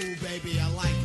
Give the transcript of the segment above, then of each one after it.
Ooh, baby, I like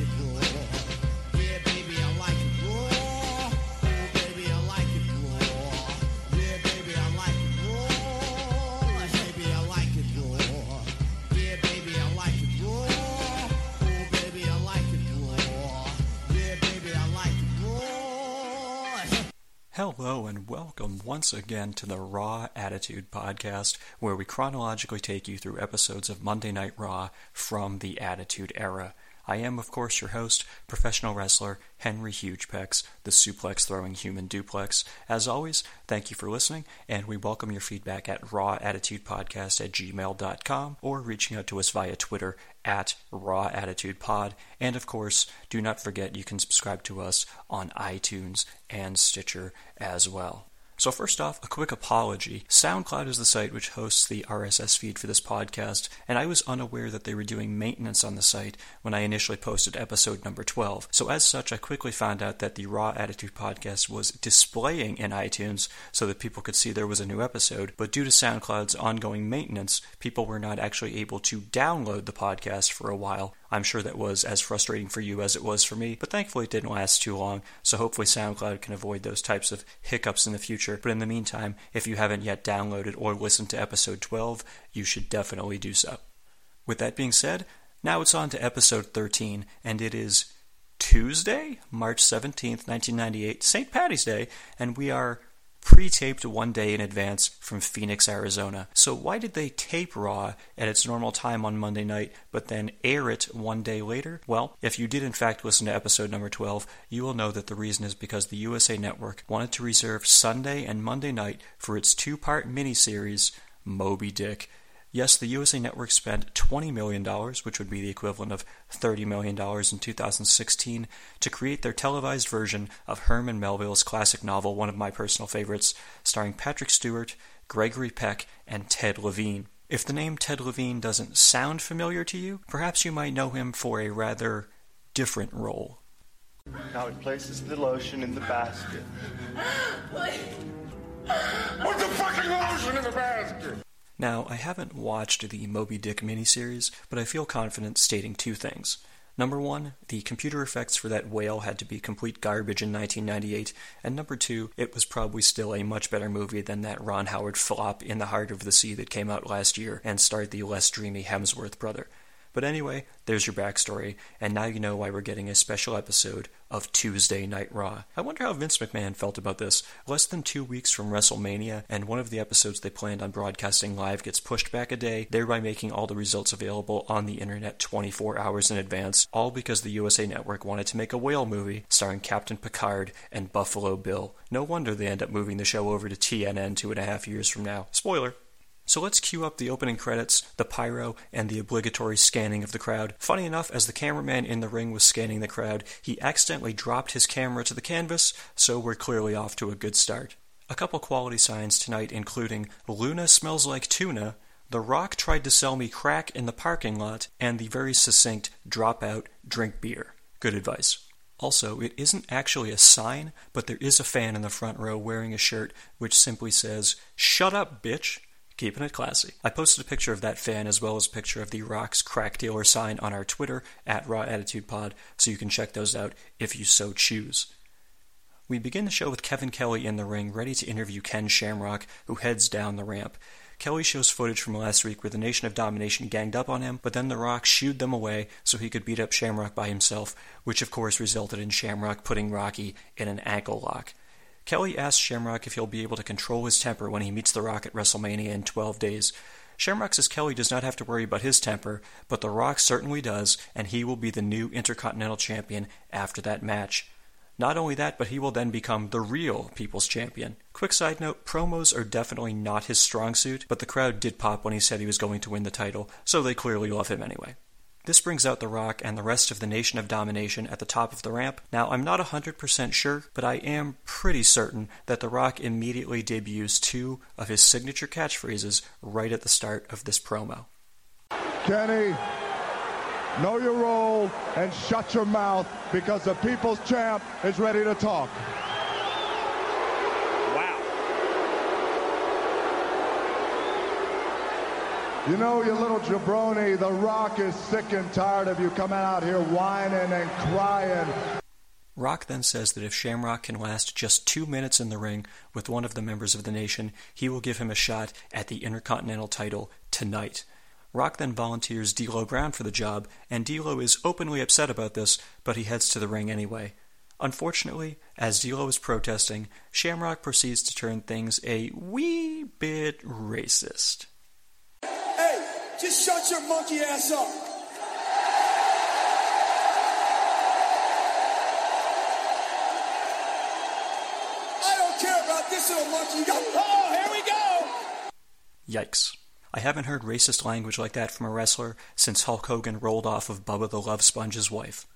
Hello and welcome once again to the Raw Attitude Podcast, where we chronologically take you through episodes of Monday Night Raw from the Attitude Era. I am, of course, your host, professional wrestler Henry Hugepex, the suplex throwing human duplex. As always, thank you for listening, and we welcome your feedback at rawattitudepodcast at gmail.com or reaching out to us via Twitter at rawattitudepod. And of course, do not forget you can subscribe to us on iTunes and Stitcher as well. So, first off, a quick apology. SoundCloud is the site which hosts the RSS feed for this podcast, and I was unaware that they were doing maintenance on the site when I initially posted episode number 12. So, as such, I quickly found out that the Raw Attitude podcast was displaying in iTunes so that people could see there was a new episode, but due to SoundCloud's ongoing maintenance, people were not actually able to download the podcast for a while. I'm sure that was as frustrating for you as it was for me, but thankfully it didn't last too long, so hopefully SoundCloud can avoid those types of hiccups in the future. But in the meantime, if you haven't yet downloaded or listened to episode 12, you should definitely do so. With that being said, now it's on to episode 13, and it is Tuesday, March 17th, 1998, St. Patty's Day, and we are pre-taped one day in advance from Phoenix, Arizona. So why did they tape Raw at its normal time on Monday night, but then air it one day later? Well, if you did in fact listen to episode number 12, you will know that the reason is because the USA Network wanted to reserve Sunday and Monday night for its two-part miniseries, Moby Dick. Yes, the USA Network spent $20 million, which would be the equivalent of $30 million in 2016, to create their televised version of Herman Melville's classic novel, one of my personal favorites, starring Patrick Stewart, Gregory Peck, and Ted Levine. If the name Ted Levine doesn't sound familiar to you, perhaps you might know him for a rather different role. Now he places the lotion in the basket. Put the fucking lotion in the basket! Now, I haven't watched the Moby Dick miniseries, but I feel confident stating two things. Number one, the computer effects for that whale had to be complete garbage in 1998, and number two, it was probably still a much better movie than that Ron Howard flop In the Heart of the Sea that came out last year and starred the less dreamy Hemsworth brother. But anyway, there's your backstory, and now you know why we're getting a special episode of Tuesday Night Raw. I wonder how Vince McMahon felt about this. Less than two weeks from WrestleMania, and one of the episodes they planned on broadcasting live gets pushed back a day, thereby making all the results available on the internet 24 hours in advance, all because the USA Network wanted to make a whale movie starring Captain Picard and Buffalo Bill. No wonder they end up moving the show over to TNN two and a half years from now. Spoiler. So let's cue up the opening credits, the pyro, and the obligatory scanning of the crowd. Funny enough, as the cameraman in the ring was scanning the crowd, he accidentally dropped his camera to the canvas, so we're clearly off to a good start. A couple quality signs tonight, including Luna smells like tuna, The Rock tried to sell me crack in the parking lot, and the very succinct drop out, drink beer. Good advice. Also, it isn't actually a sign, but there is a fan in the front row wearing a shirt which simply says, Shut up, bitch! Keeping it classy. I posted a picture of that fan as well as a picture of the Rock's crack dealer sign on our Twitter at Raw Attitude Pod, so you can check those out if you so choose. We begin the show with Kevin Kelly in the ring, ready to interview Ken Shamrock, who heads down the ramp. Kelly shows footage from last week where the Nation of Domination ganged up on him, but then The Rock shooed them away so he could beat up Shamrock by himself, which of course resulted in Shamrock putting Rocky in an ankle lock. Kelly asks Shamrock if he'll be able to control his temper when he meets The Rock at WrestleMania in 12 days. Shamrock says Kelly does not have to worry about his temper, but The Rock certainly does, and he will be the new Intercontinental Champion after that match. Not only that, but he will then become the real People's Champion. Quick side note promos are definitely not his strong suit, but the crowd did pop when he said he was going to win the title, so they clearly love him anyway. This brings out The Rock and the rest of the Nation of Domination at the top of the ramp. Now, I'm not 100% sure, but I am pretty certain that The Rock immediately debuts two of his signature catchphrases right at the start of this promo. Kenny, know your role and shut your mouth because the people's champ is ready to talk. You know, you little jabroni, The Rock is sick and tired of you coming out here whining and crying. Rock then says that if Shamrock can last just two minutes in the ring with one of the members of the nation, he will give him a shot at the Intercontinental title tonight. Rock then volunteers D'Lo Brown for the job, and D'Lo is openly upset about this, but he heads to the ring anyway. Unfortunately, as D'Lo is protesting, Shamrock proceeds to turn things a wee bit racist. Just shut your monkey ass up. I don't care about this little monkey. You got, oh, here we go. Yikes. I haven't heard racist language like that from a wrestler since Hulk Hogan rolled off of Bubba the Love Sponge's wife.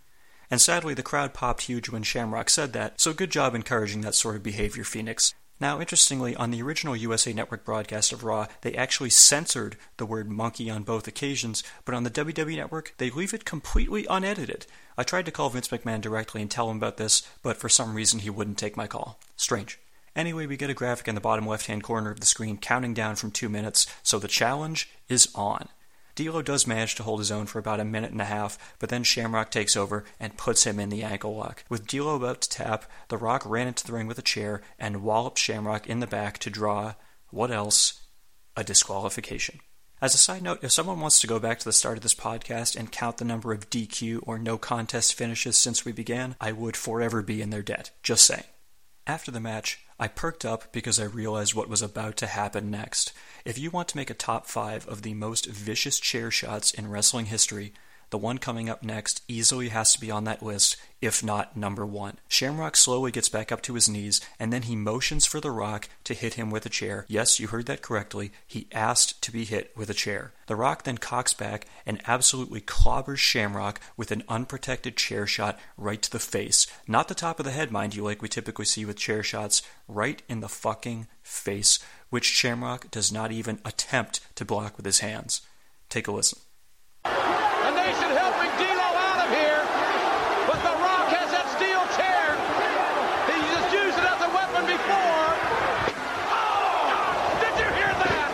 And sadly, the crowd popped huge when Shamrock said that, so good job encouraging that sort of behavior, Phoenix. Now, interestingly, on the original USA Network broadcast of Raw, they actually censored the word monkey on both occasions, but on the WWE Network, they leave it completely unedited. I tried to call Vince McMahon directly and tell him about this, but for some reason he wouldn't take my call. Strange. Anyway, we get a graphic in the bottom left hand corner of the screen counting down from two minutes, so the challenge is on. D'Lo does manage to hold his own for about a minute and a half, but then Shamrock takes over and puts him in the ankle lock. With D'Lo about to tap, The Rock ran into the ring with a chair and walloped Shamrock in the back to draw, what else? A disqualification. As a side note, if someone wants to go back to the start of this podcast and count the number of DQ or no contest finishes since we began, I would forever be in their debt. Just saying. After the match, I perked up because I realized what was about to happen next. If you want to make a top five of the most vicious chair shots in wrestling history, the one coming up next easily has to be on that list, if not number one. Shamrock slowly gets back up to his knees, and then he motions for The Rock to hit him with a chair. Yes, you heard that correctly. He asked to be hit with a chair. The Rock then cocks back and absolutely clobbers Shamrock with an unprotected chair shot right to the face. Not the top of the head, mind you, like we typically see with chair shots, right in the fucking face, which Shamrock does not even attempt to block with his hands. Take a listen. Helping D'Lo out of here, but The Rock has that steel chair. He just used it as a weapon before. Oh! Did you hear that?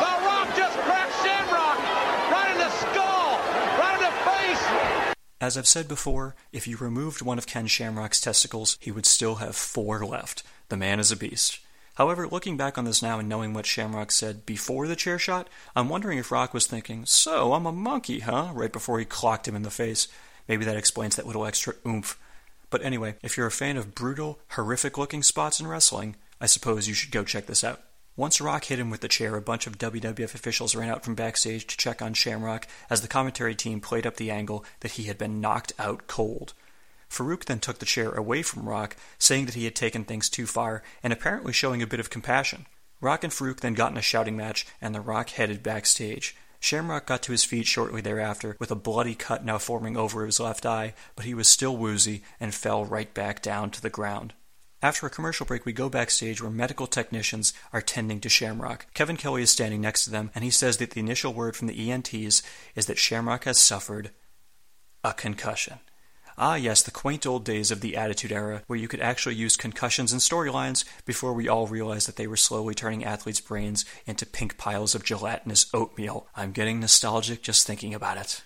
The Rock just cracked Shamrock right in the skull, right in the face. As I've said before, if you removed one of Ken Shamrock's testicles, he would still have four left. The man is a beast. However, looking back on this now and knowing what Shamrock said before the chair shot, I'm wondering if Rock was thinking, So, I'm a monkey, huh? right before he clocked him in the face. Maybe that explains that little extra oomph. But anyway, if you're a fan of brutal, horrific looking spots in wrestling, I suppose you should go check this out. Once Rock hit him with the chair, a bunch of WWF officials ran out from backstage to check on Shamrock as the commentary team played up the angle that he had been knocked out cold. Farouk then took the chair away from Rock, saying that he had taken things too far and apparently showing a bit of compassion. Rock and Farouk then got in a shouting match, and The Rock headed backstage. Shamrock got to his feet shortly thereafter, with a bloody cut now forming over his left eye, but he was still woozy and fell right back down to the ground. After a commercial break, we go backstage where medical technicians are tending to Shamrock. Kevin Kelly is standing next to them, and he says that the initial word from the ENTs is that Shamrock has suffered a concussion. Ah, yes, the quaint old days of the Attitude Era, where you could actually use concussions and storylines before we all realized that they were slowly turning athletes' brains into pink piles of gelatinous oatmeal. I'm getting nostalgic just thinking about it.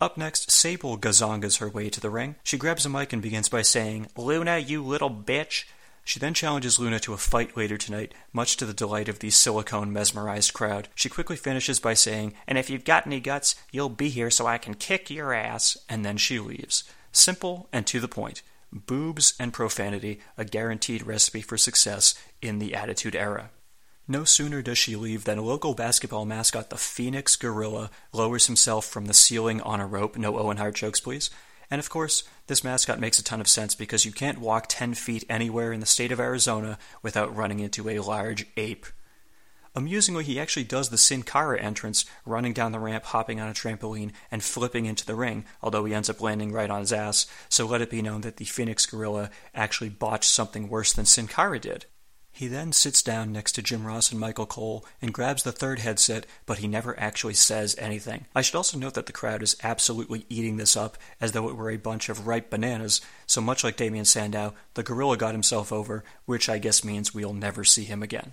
Up next, Sable gazongas her way to the ring. She grabs a mic and begins by saying, Luna, you little bitch. She then challenges Luna to a fight later tonight, much to the delight of the silicone mesmerized crowd. She quickly finishes by saying, And if you've got any guts, you'll be here so I can kick your ass. And then she leaves. Simple and to the point. Boobs and profanity, a guaranteed recipe for success in the Attitude Era. No sooner does she leave than a local basketball mascot, the Phoenix Gorilla, lowers himself from the ceiling on a rope. No Owen Hart jokes, please. And of course, this mascot makes a ton of sense because you can't walk 10 feet anywhere in the state of Arizona without running into a large ape. Amusingly, he actually does the Sin Cara entrance, running down the ramp, hopping on a trampoline, and flipping into the ring, although he ends up landing right on his ass, so let it be known that the Phoenix Gorilla actually botched something worse than Sin Cara did. He then sits down next to Jim Ross and Michael Cole and grabs the third headset, but he never actually says anything. I should also note that the crowd is absolutely eating this up as though it were a bunch of ripe bananas, so much like Damien Sandow, the gorilla got himself over, which I guess means we'll never see him again.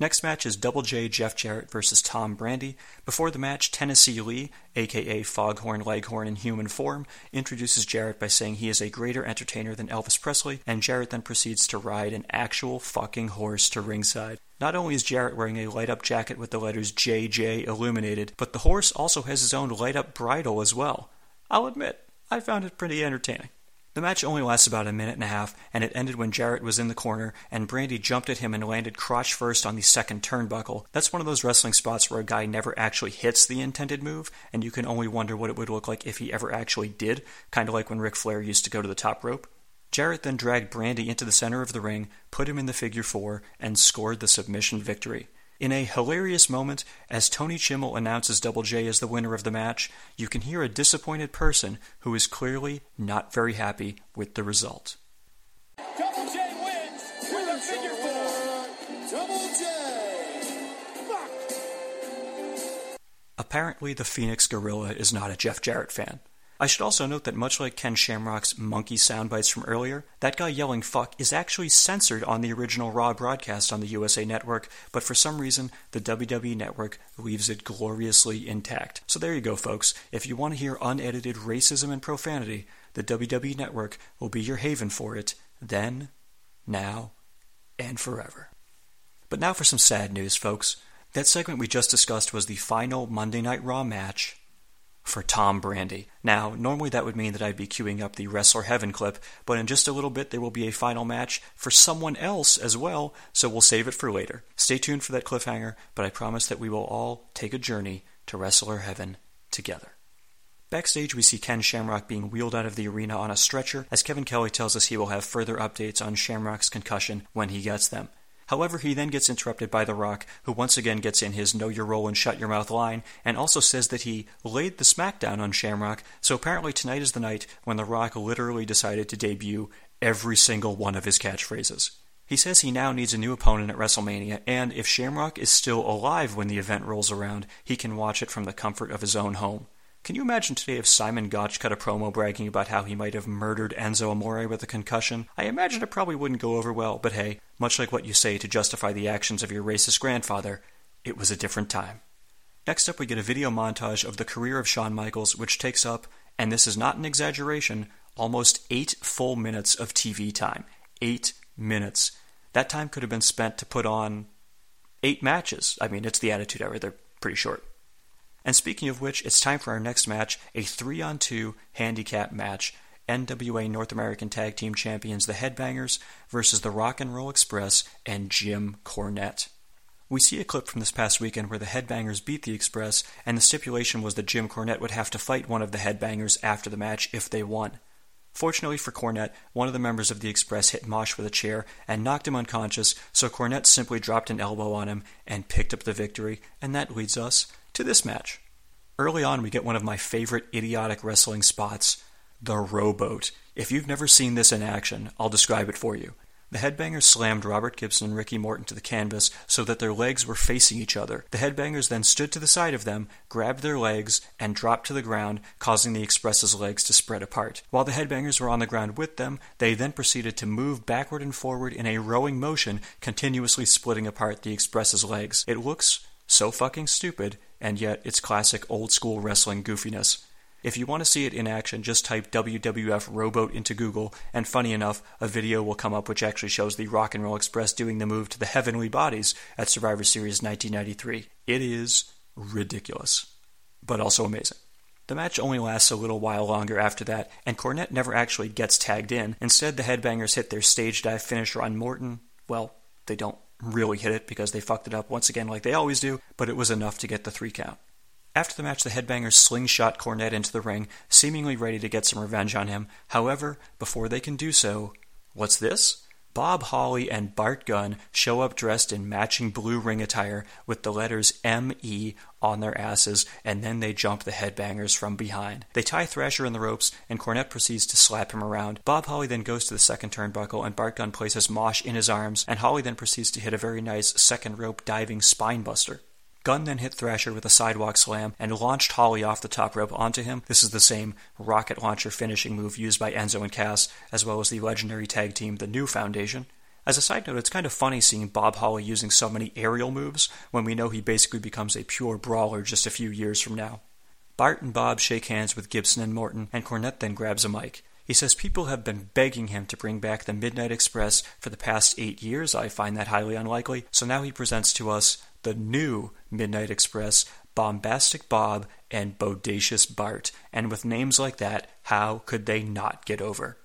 Next match is Double J Jeff Jarrett versus Tom Brandi. Before the match, Tennessee Lee, aka Foghorn Leghorn in human form, introduces Jarrett by saying he is a greater entertainer than Elvis Presley, and Jarrett then proceeds to ride an actual fucking horse to ringside. Not only is Jarrett wearing a light up jacket with the letters JJ illuminated, but the horse also has his own light up bridle as well. I'll admit, I found it pretty entertaining. The match only lasted about a minute and a half, and it ended when Jarrett was in the corner and Brandi jumped at him and landed crotch first on the second turnbuckle. That's one of those wrestling spots where a guy never actually hits the intended move, and you can only wonder what it would look like if he ever actually did, kind of like when Ric Flair used to go to the top rope. Jarrett then dragged Brandi into the center of the ring, put him in the figure four, and scored the submission victory. In a hilarious moment, as Tony Chimel announces Double J as the winner of the match, you can hear a disappointed person who is clearly not very happy with the result. Double J wins with a figure four. Double J. Fuck. Apparently, the Phoenix Gorilla is not a Jeff Jarrett fan. I should also note that much like Ken Shamrock's monkey soundbites from earlier, that guy yelling fuck is actually censored on the original Raw broadcast on the USA Network, but for some reason, the WWE Network leaves it gloriously intact. So there you go, folks. If you want to hear unedited racism and profanity, the WWE Network will be your haven for it then, now, and forever. But now for some sad news, folks. That segment we just discussed was the final Monday Night Raw match for Tom Brandi. Now, normally that would mean that I'd be queuing up the Wrestler Heaven clip, but in just a little bit there will be a final match for someone else as well, so we'll save it for later. Stay tuned for that cliffhanger, but I promise that we will all take a journey to Wrestler Heaven together. Backstage, we see Ken Shamrock being wheeled out of the arena on a stretcher, as Kevin Kelly tells us he will have further updates on Shamrock's concussion when he gets them. However, he then gets interrupted by The Rock, who once again gets in his know your role and shut your mouth line, and also says that he laid the smackdown on Shamrock, so apparently tonight is the night when The Rock literally decided to debut every single one of his catchphrases. He says he now needs a new opponent at WrestleMania, and if Shamrock is still alive when the event rolls around, he can watch it from the comfort of his own home. Can you imagine today if Simon Gotch cut a promo bragging about how he might have murdered Enzo Amore with a concussion? I imagine it probably wouldn't go over well, but hey, much like what you say to justify the actions of your racist grandfather, it was a different time. Next up, we get a video montage of the career of Shawn Michaels, which takes up, and this is not an exaggeration, almost eight full minutes of TV time. Eight minutes. That time could have been spent to put on eight matches. I mean, it's the Attitude Era, they're pretty short. And speaking of which, it's time for our next match a 3 on 2 handicap match. NWA North American Tag Team Champions, the Headbangers, versus the Rock and Roll Express and Jim Cornette. We see a clip from this past weekend where the Headbangers beat the Express, and the stipulation was that Jim Cornette would have to fight one of the Headbangers after the match if they won. Fortunately for Cornette, one of the members of the Express hit Mosh with a chair and knocked him unconscious, so Cornette simply dropped an elbow on him and picked up the victory, and that leads us to this match. Early on, we get one of my favorite idiotic wrestling spots the rowboat. If you've never seen this in action, I'll describe it for you. The headbangers slammed Robert Gibson and Ricky Morton to the canvas so that their legs were facing each other. The headbangers then stood to the side of them, grabbed their legs, and dropped to the ground, causing the Express's legs to spread apart. While the headbangers were on the ground with them, they then proceeded to move backward and forward in a rowing motion, continuously splitting apart the Express's legs. It looks so fucking stupid, and yet it's classic old school wrestling goofiness. If you want to see it in action, just type WWF Rowboat into Google, and funny enough, a video will come up which actually shows the Rock and Roll Express doing the move to the Heavenly Bodies at Survivor Series 1993. It is ridiculous, but also amazing. The match only lasts a little while longer after that, and Cornette never actually gets tagged in. Instead, the Headbangers hit their stage dive finisher on Morton. Well, they don't really hit it because they fucked it up once again like they always do, but it was enough to get the three count. After the match, the headbangers slingshot Cornette into the ring, seemingly ready to get some revenge on him. However, before they can do so, what's this? Bob Holly and Bart Gunn show up dressed in matching blue ring attire with the letters M.E. on their asses, and then they jump the headbangers from behind. They tie Thrasher in the ropes, and Cornette proceeds to slap him around. Bob Holly then goes to the second turnbuckle, and Bart Gunn places Mosh in his arms, and Holly then proceeds to hit a very nice second rope diving spinebuster. Gunn then hit Thrasher with a sidewalk slam and launched Holly off the top rope onto him. This is the same rocket launcher finishing move used by Enzo and Cass, as well as the legendary tag team, the New Foundation. As a side note, it's kind of funny seeing Bob Holly using so many aerial moves when we know he basically becomes a pure brawler just a few years from now. Bart and Bob shake hands with Gibson and Morton, and Cornette then grabs a mic. He says people have been begging him to bring back the Midnight Express for the past eight years. I find that highly unlikely. So now he presents to us the new Midnight Express, Bombastic Bob and Bodacious Bart. And with names like that, how could they not get over?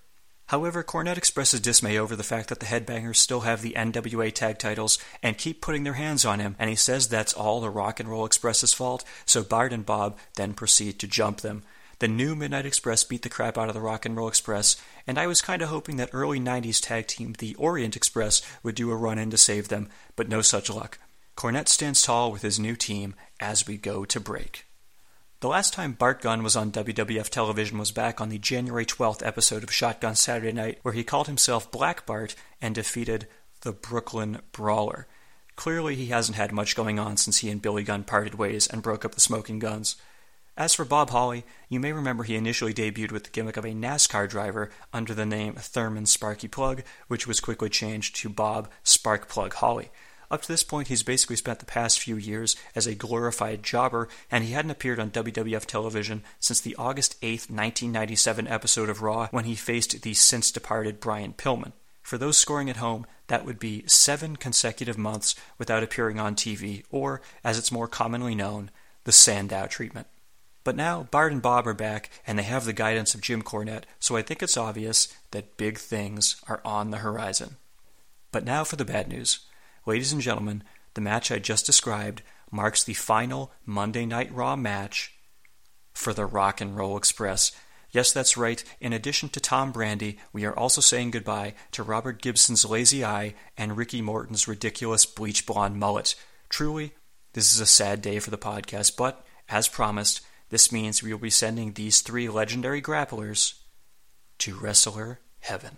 However, Cornette expresses dismay over the fact that the Headbangers still have the NWA tag titles and keep putting their hands on him, and he says that's all the Rock and Roll Express's fault, so Bart and Bob then proceed to jump them. The new Midnight Express beat the crap out of the Rock and Roll Express, and I was kind of hoping that early 90s tag team The Orient Express would do a run in to save them, but no such luck. Cornette stands tall with his new team as we go to break. The last time Bart Gunn was on WWF television was back on the January 12th episode of Shotgun Saturday Night, where he called himself Black Bart and defeated the Brooklyn Brawler. Clearly, he hasn't had much going on since he and Billy Gunn parted ways and broke up the Smoking Guns. As for Bob Holly, you may remember he initially debuted with the gimmick of a NASCAR driver under the name Thurman Sparky Plug, which was quickly changed to Bob Sparkplug Holly. Up to this point, he's basically spent the past few years as a glorified jobber, and he hadn't appeared on WWF television since the August 8, 1997 episode of Raw when he faced the since departed Brian Pillman. For those scoring at home, that would be seven consecutive months without appearing on TV, or, as it's more commonly known, the Sandow treatment. But now Bart and Bob are back, and they have the guidance of Jim Cornette, so I think it's obvious that big things are on the horizon. But now for the bad news. Ladies and gentlemen, the match I just described marks the final Monday Night Raw match for the Rock and Roll Express. Yes, that's right. In addition to Tom Brandi, we are also saying goodbye to Robert Gibson's lazy eye and Ricky Morton's ridiculous bleach blonde mullet. Truly, this is a sad day for the podcast, but as promised, this means we will be sending these three legendary grapplers to wrestler heaven.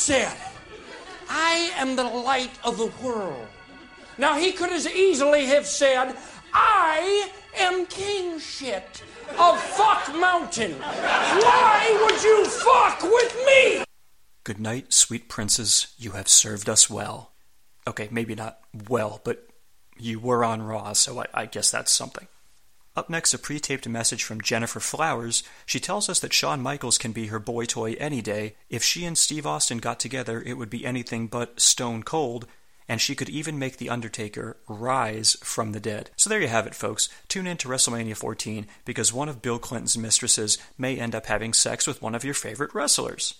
Said, I am the light of the world. Now he could as easily have said, I am king shit of Fuck Mountain. Why would you fuck with me? Good night, sweet princes. You have served us well. Okay, maybe not well, but you were on Raw, so I, I guess that's something. Up next, a pre taped message from Gennifer Flowers. She tells us that Shawn Michaels can be her boy toy any day. If she and Steve Austin got together, it would be anything but stone cold, and she could even make The Undertaker rise from the dead. So there you have it, folks. Tune in to WrestleMania 14 because one of Bill Clinton's mistresses may end up having sex with one of your favorite wrestlers.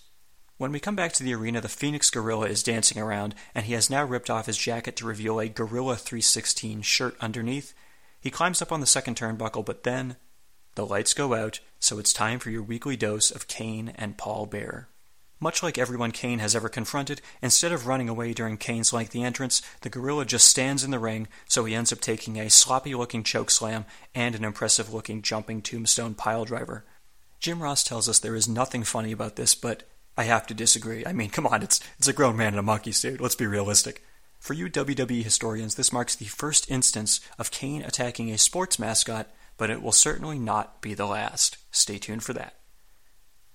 When we come back to the arena, the Phoenix Gorilla is dancing around, and he has now ripped off his jacket to reveal a Gorilla 316 shirt underneath. He climbs up on the second turnbuckle, but then the lights go out, so it's time for your weekly dose of Kane and Paul Bearer. Much like everyone Kane has ever confronted, instead of running away during Kane's lengthy entrance, the gorilla just stands in the ring, so he ends up taking a sloppy looking choke slam and an impressive looking jumping tombstone piledriver. Jim Ross tells us there is nothing funny about this, but I have to disagree. I mean, come on, it's it's a grown man in a monkey suit. Let's be realistic. For you WWE historians, this marks the first instance of Kane attacking a sports mascot, but it will certainly not be the last. Stay tuned for that.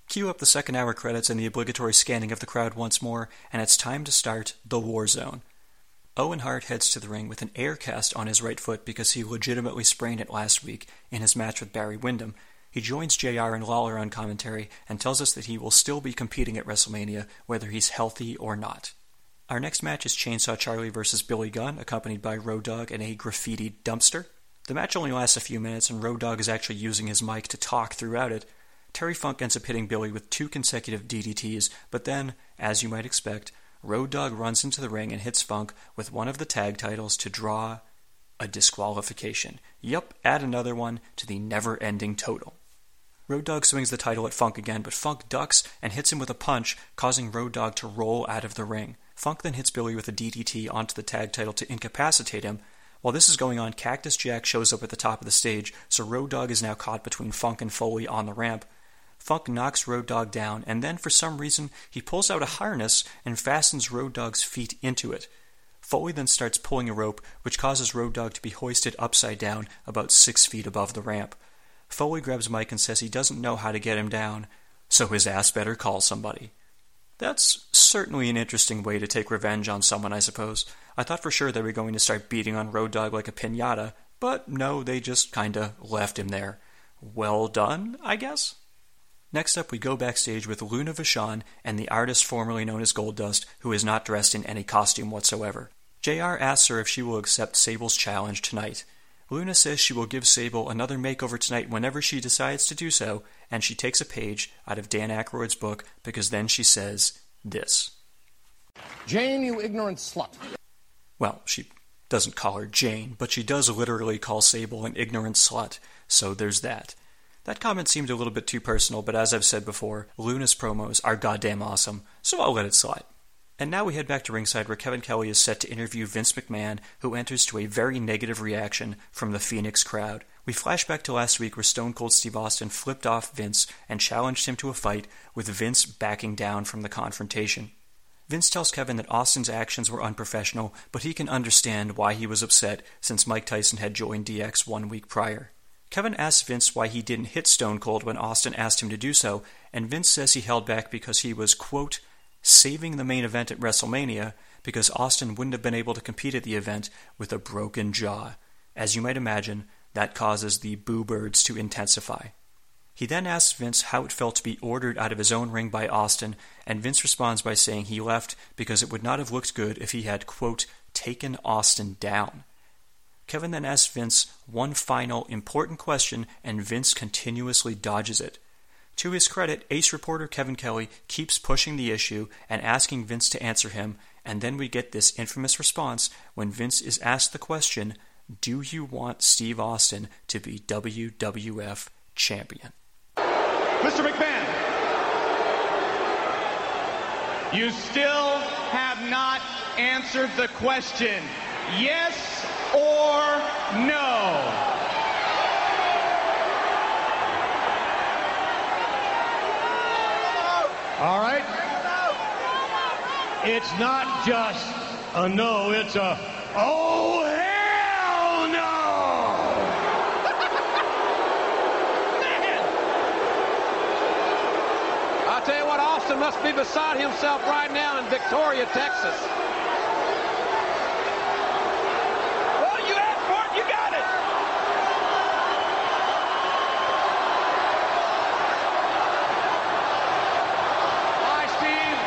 Cue up the second hour credits and the obligatory scanning of the crowd once more, and it's time to start the War Zone. Owen Hart heads to the ring with an air cast on his right foot because he legitimately sprained it last week in his match with Barry Windham. He joins JR and Lawler on commentary and tells us that he will still be competing at WrestleMania whether he's healthy or not. Our next match is Chainsaw Charlie versus Billy Gunn, accompanied by Road Dogg and a graffiti dumpster. The match only lasts a few minutes, and Road Dogg is actually using his mic to talk throughout it. Terry Funk ends up hitting Billy with two consecutive DDTs, but then, as you might expect, Road Dogg runs into the ring and hits Funk with one of the tag titles to draw a disqualification. Yup, add another one to the never ending total. Road Dogg swings the title at Funk again, but Funk ducks and hits him with a punch, causing Road Dogg to roll out of the ring. Funk then hits Billy with a DDT onto the tag title to incapacitate him. While this is going on, Cactus Jack shows up at the top of the stage, so Road Dogg is now caught between Funk and Foley on the ramp. Funk knocks Road Dogg down, and then for some reason he pulls out a harness and fastens Road Dogg's feet into it. Foley then starts pulling a rope, which causes Road Dogg to be hoisted upside down about six feet above the ramp. Foley grabs mic and says he doesn't know how to get him down, so his ass better call somebody. That's certainly an interesting way to take revenge on someone, I suppose. I thought for sure they were going to start beating on Road Dogg like a pinata, but no, they just kinda left him there. Well done, I guess? Next up, we go backstage with Luna Vachon and the artist formerly known as Goldust, who is not dressed in any costume whatsoever. JR asks her if she will accept Sable's challenge tonight. Luna says she will give Sable another makeover tonight whenever she decides to do so, and she takes a page out of Dan Aykroyd's book because then she says this. Jane, you ignorant slut. Well, she doesn't call her Jane, but she does literally call Sable an ignorant slut, so there's that. That comment seemed a little bit too personal, but as I've said before, Luna's promos are goddamn awesome, so I'll let it slide. And now we head back to ringside where Kevin Kelly is set to interview Vince McMahon, who enters to a very negative reaction from the Phoenix crowd. We flash back to last week where Stone Cold Steve Austin flipped off Vince and challenged him to a fight, with Vince backing down from the confrontation. Vince tells Kevin that Austin's actions were unprofessional, but he can understand why he was upset since Mike Tyson had joined DX one week prior. Kevin asks Vince why he didn't hit Stone Cold when Austin asked him to do so, and Vince says he held back because he was, quote, saving the main event at WrestleMania because Austin wouldn't have been able to compete at the event with a broken jaw. As you might imagine, that causes the boo birds to intensify. He then asks Vince how it felt to be ordered out of his own ring by Austin, and Vince responds by saying he left because it would not have looked good if he had, quote, taken Austin down. Kevin then asks Vince one final important question, and Vince continuously dodges it. To his credit, ace reporter Kevin Kelly keeps pushing the issue and asking Vince to answer him, and then we get this infamous response when Vince is asked the question Do you want Steve Austin to be WWF champion? Mr. McMahon, you still have not answered the question. Yes or no? All right? It's not just a no, it's a oh hell no! Man! I tell you what, Austin must be beside himself right now in Victoria, Texas. Well, you asked for it, you got it. Bye, Steve.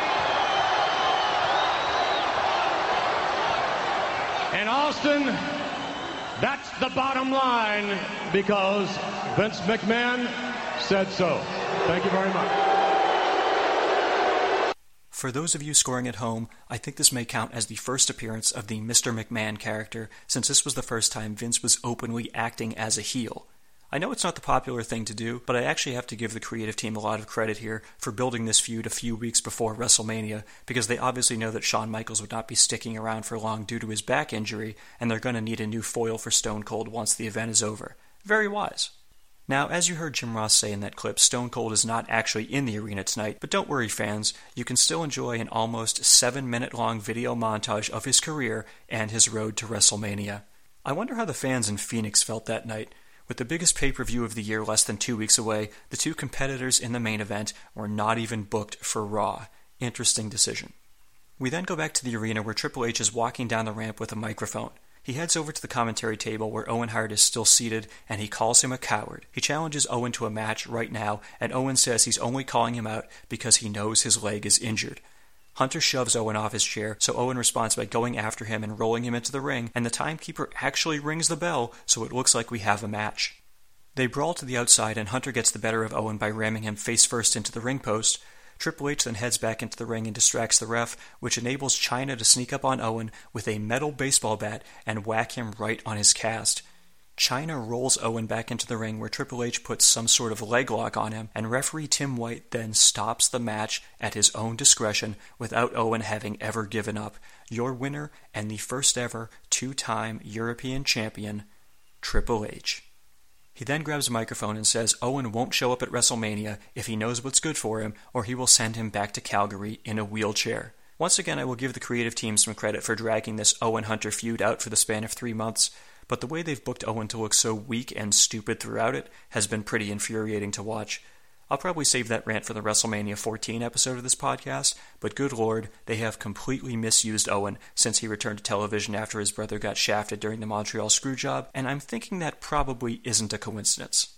And Austin, that's the bottom because Vince McMahon said so. Thank you very much. For those of you scoring at home, I think this may count as the first appearance of the Mr. McMahon character, since this was the first time Vince was openly acting as a heel. I know it's not the popular thing to do, but I actually have to give the creative team a lot of credit here for building this feud a few weeks before WrestleMania, because they obviously know that Shawn Michaels would not be sticking around for long due to his back injury, and they're going to need a new foil for Stone Cold once the event is over. Very wise. Now, as you heard Jim Ross say in that clip, Stone Cold is not actually in the arena tonight, but don't worry, fans, you can still enjoy an almost seven minute long video montage of his career and his road to WrestleMania. I wonder how the fans in Phoenix felt that night. With the biggest pay per view of the year less than two weeks away, the two competitors in the main event were not even booked for Raw. Interesting decision. We then go back to the arena where Triple H is walking down the ramp with a microphone. He heads over to the commentary table where Owen Hart is still seated and he calls him a coward. He challenges Owen to a match right now, and Owen says he's only calling him out because he knows his leg is injured. Hunter shoves Owen off his chair, so Owen responds by going after him and rolling him into the ring, and the timekeeper actually rings the bell, so it looks like we have a match. They brawl to the outside, and Hunter gets the better of Owen by ramming him face first into the ring post. Triple H then heads back into the ring and distracts the ref, which enables Chyna to sneak up on Owen with a metal baseball bat and whack him right on his cast. Chyna rolls Owen back into the ring where Triple H puts some sort of leg lock on him, and referee Tim White then stops the match at his own discretion without Owen having ever given up. Your winner and the first ever two time European champion, Triple H. He then grabs a microphone and says Owen won't show up at WrestleMania if he knows what's good for him, or he will send him back to Calgary in a wheelchair. Once again, I will give the creative team some credit for dragging this Owen Hunter feud out for the span of three months, but the way they've booked Owen to look so weak and stupid throughout it has been pretty infuriating to watch. I'll probably save that rant for the WrestleMania 14 episode of this podcast, but good lord, they have completely misused Owen since he returned to television after his brother got shafted during the Montreal Screwjob, and I'm thinking that probably isn't a coincidence.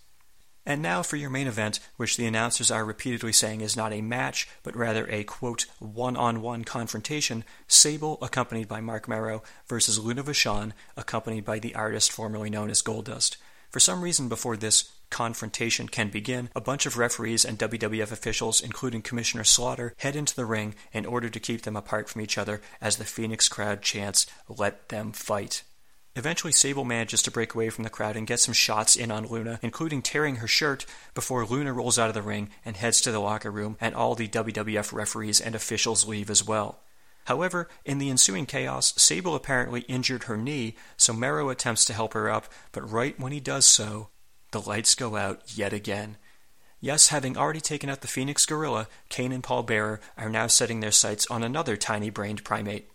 And now for your main event, which the announcers are repeatedly saying is not a match, but rather a quote, one on one confrontation Sable, accompanied by Mark Mero, versus Luna Vachon, accompanied by the artist formerly known as Goldust. For some reason, before this confrontation can begin, a bunch of referees and WWF officials, including Commissioner Slaughter, head into the ring in order to keep them apart from each other as the Phoenix crowd chants, Let them fight. Eventually, Sable manages to break away from the crowd and get some shots in on Luna, including tearing her shirt before Luna rolls out of the ring and heads to the locker room, and all the WWF referees and officials leave as well. However, in the ensuing chaos, Sable apparently injured her knee, so Mero attempts to help her up, but right when he does so, the lights go out yet again. Yes, having already taken out the Phoenix Gorilla, Kane and Paul Bearer are now setting their sights on another tiny brained primate.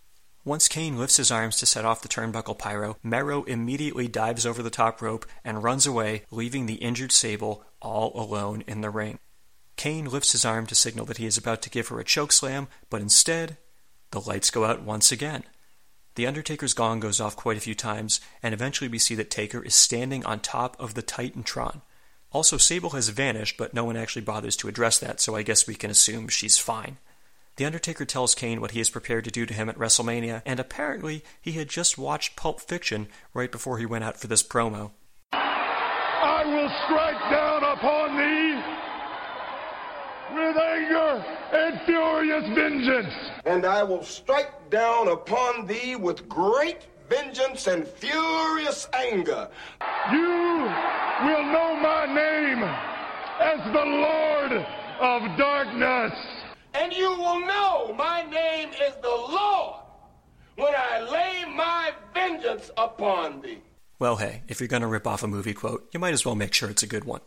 Once Kane lifts his arms to set off the turnbuckle pyro, Mero immediately dives over the top rope and runs away, leaving the injured Sable all alone in the ring. Kane lifts his arm to signal that he is about to give her a choke slam, but instead, the lights go out once again. The Undertaker's gong goes off quite a few times, and eventually we see that Taker is standing on top of the Titantron. Also, Sable has vanished, but no one actually bothers to address that, so I guess we can assume she's fine. The Undertaker tells Kane what he is prepared to do to him at WrestleMania, and apparently he had just watched Pulp Fiction right before he went out for this promo. I will strike down upon thee with anger and furious vengeance. And I will strike down upon thee with great vengeance and furious anger. You will know my name as the Lord of Darkness. And you will know my name is the Lord when I lay my vengeance upon thee. Well, hey, if you're going to rip off a movie quote, you might as well make sure it's a good one.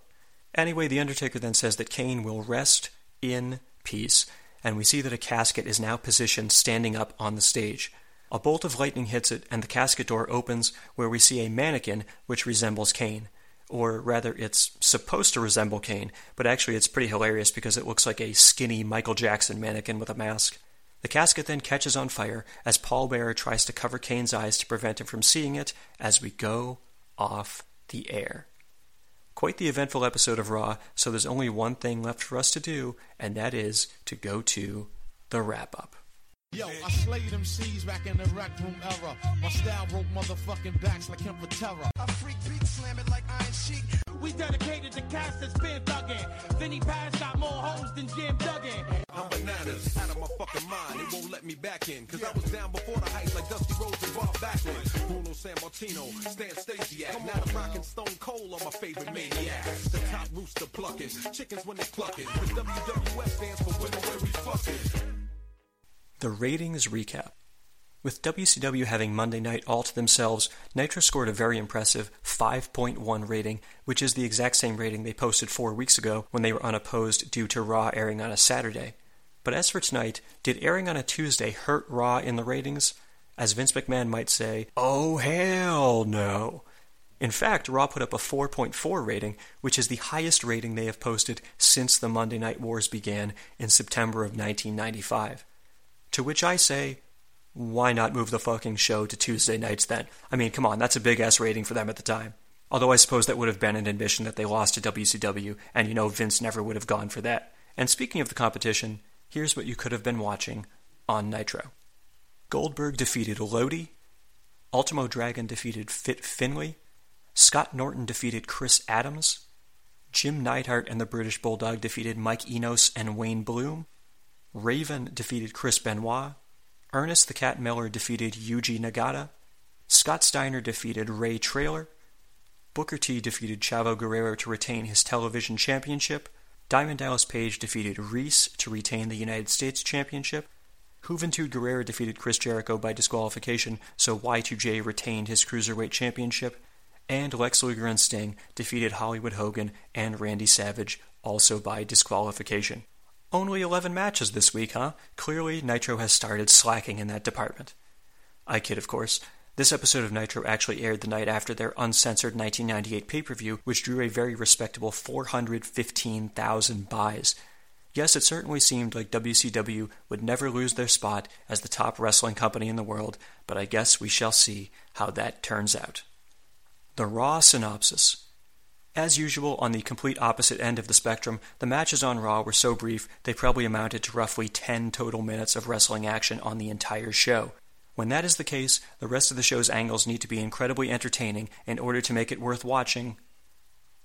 Anyway, The Undertaker then says that Kane will rest in peace, and we see that a casket is now positioned standing up on the stage. A bolt of lightning hits it, and the casket door opens, where we see a mannequin which resembles Kane. Or rather, it's supposed to resemble Kane, but actually it's pretty hilarious because it looks like a skinny Michael Jackson mannequin with a mask. The casket then catches on fire as Paul Bearer tries to cover Kane's eyes to prevent him from seeing it as we go off the air. Quite the eventful episode of Raw, so there's only one thing left for us to do, and that is to go to the wrap up. Yo, I slayed them C's back in the rec room era. My style broke motherfucking backs like him for terror. I freak beat slam it like Iron Sheik. We dedicated to cast that's been thuggin'. Then he passed got more hoes than Jim Duggan. I'm bananas, out of my fucking mind. They won't let me back in. Cause I was down before the heights like Dusty Rhodes and Bob Backlund. Bruno Sammartino, Stan Stasiak. Now I'm rocking Stone Cold on my favorite maniac. The top rooster pluckin', chickens when they clucking. The WWF stands for women where we fucking. The ratings recap. With WCW having Monday night all to themselves, Nitro scored a very impressive 5.1 rating, which is the exact same rating they posted four weeks ago when they were unopposed due to Raw airing on a Saturday. But as for tonight, did airing on a Tuesday hurt Raw in the ratings? As Vince McMahon might say, oh hell no. In fact, Raw put up a 4.4 rating, which is the highest rating they have posted since the Monday Night Wars began in September of 1995. To which I say, why not move the fucking show to Tuesday nights then? I mean, come on, that's a big ass rating for them at the time. Although I suppose that would have been an admission that they lost to WCW, and you know Vince never would have gone for that. And speaking of the competition, here's what you could have been watching on Nitro. Goldberg defeated Lodi, Ultimo Dragon defeated Fit Finlay, Scott Norton defeated Chris Adams, Jim Neidhart and the British Bulldog defeated Mike Enos and Wayne Bloom, Raven defeated Chris Benoit. Ernest the Cat Miller defeated Yuji Nagata. Scott Steiner defeated Ray Traylor. Booker T defeated Chavo Guerrero to retain his television championship. Diamond Dallas Page defeated Reese to retain the United States Championship. Juventud Guerrero defeated Chris Jericho by disqualification, so Y2J retained his Cruiserweight Championship. And Lex Luger and Sting defeated Hollywood Hogan and Randy Savage, also by disqualification. Only 11 matches this week, huh? Clearly, Nitro has started slacking in that department. I kid, of course. This episode of Nitro actually aired the night after their uncensored 1998 pay per view, which drew a very respectable 415,000 buys. Yes, it certainly seemed like WCW would never lose their spot as the top wrestling company in the world, but I guess we shall see how that turns out. The Raw synopsis. As usual, on the complete opposite end of the spectrum, the matches on Raw were so brief they probably amounted to roughly 10 total minutes of wrestling action on the entire show. When that is the case, the rest of the show's angles need to be incredibly entertaining in order to make it worth watching.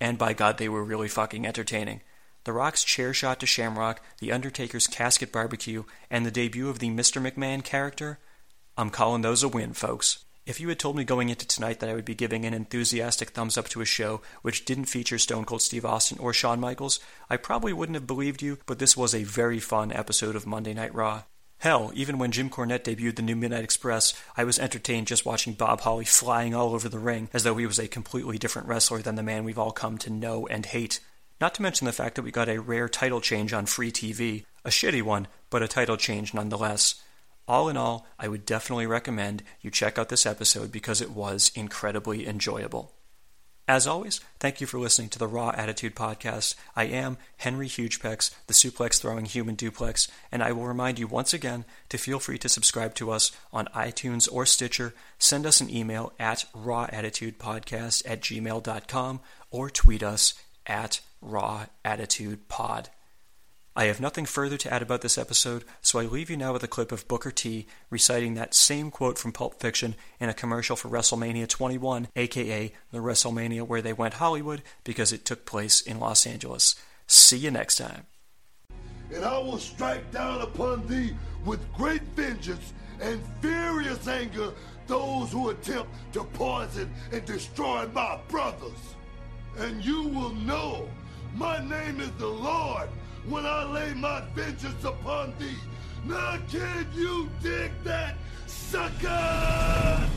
And by God, they were really fucking entertaining. The Rock's chair shot to Shamrock, The Undertaker's casket barbecue, and the debut of the Mr. McMahon character? I'm calling those a win, folks. If you had told me going into tonight that I would be giving an enthusiastic thumbs up to a show which didn't feature Stone Cold Steve Austin or Shawn Michaels, I probably wouldn't have believed you, but this was a very fun episode of Monday Night Raw. Hell, even when Jim Cornette debuted the new Midnight Express, I was entertained just watching Bob Holly flying all over the ring as though he was a completely different wrestler than the man we've all come to know and hate. Not to mention the fact that we got a rare title change on free TV. A shitty one, but a title change nonetheless. All in all, I would definitely recommend you check out this episode because it was incredibly enjoyable. As always, thank you for listening to the Raw Attitude Podcast. I am Henry Hugepex, the suplex throwing human duplex, and I will remind you once again to feel free to subscribe to us on iTunes or Stitcher, send us an email at rawattitudepodcast at gmail.com, or tweet us at rawattitudepod. I have nothing further to add about this episode, so I leave you now with a clip of Booker T reciting that same quote from Pulp Fiction in a commercial for WrestleMania 21, aka the WrestleMania where they went Hollywood because it took place in Los Angeles. See you next time. And I will strike down upon thee with great vengeance and furious anger those who attempt to poison and destroy my brothers. And you will know my name is the Lord when I lay my vengeance upon thee. Now can you dig that, sucker?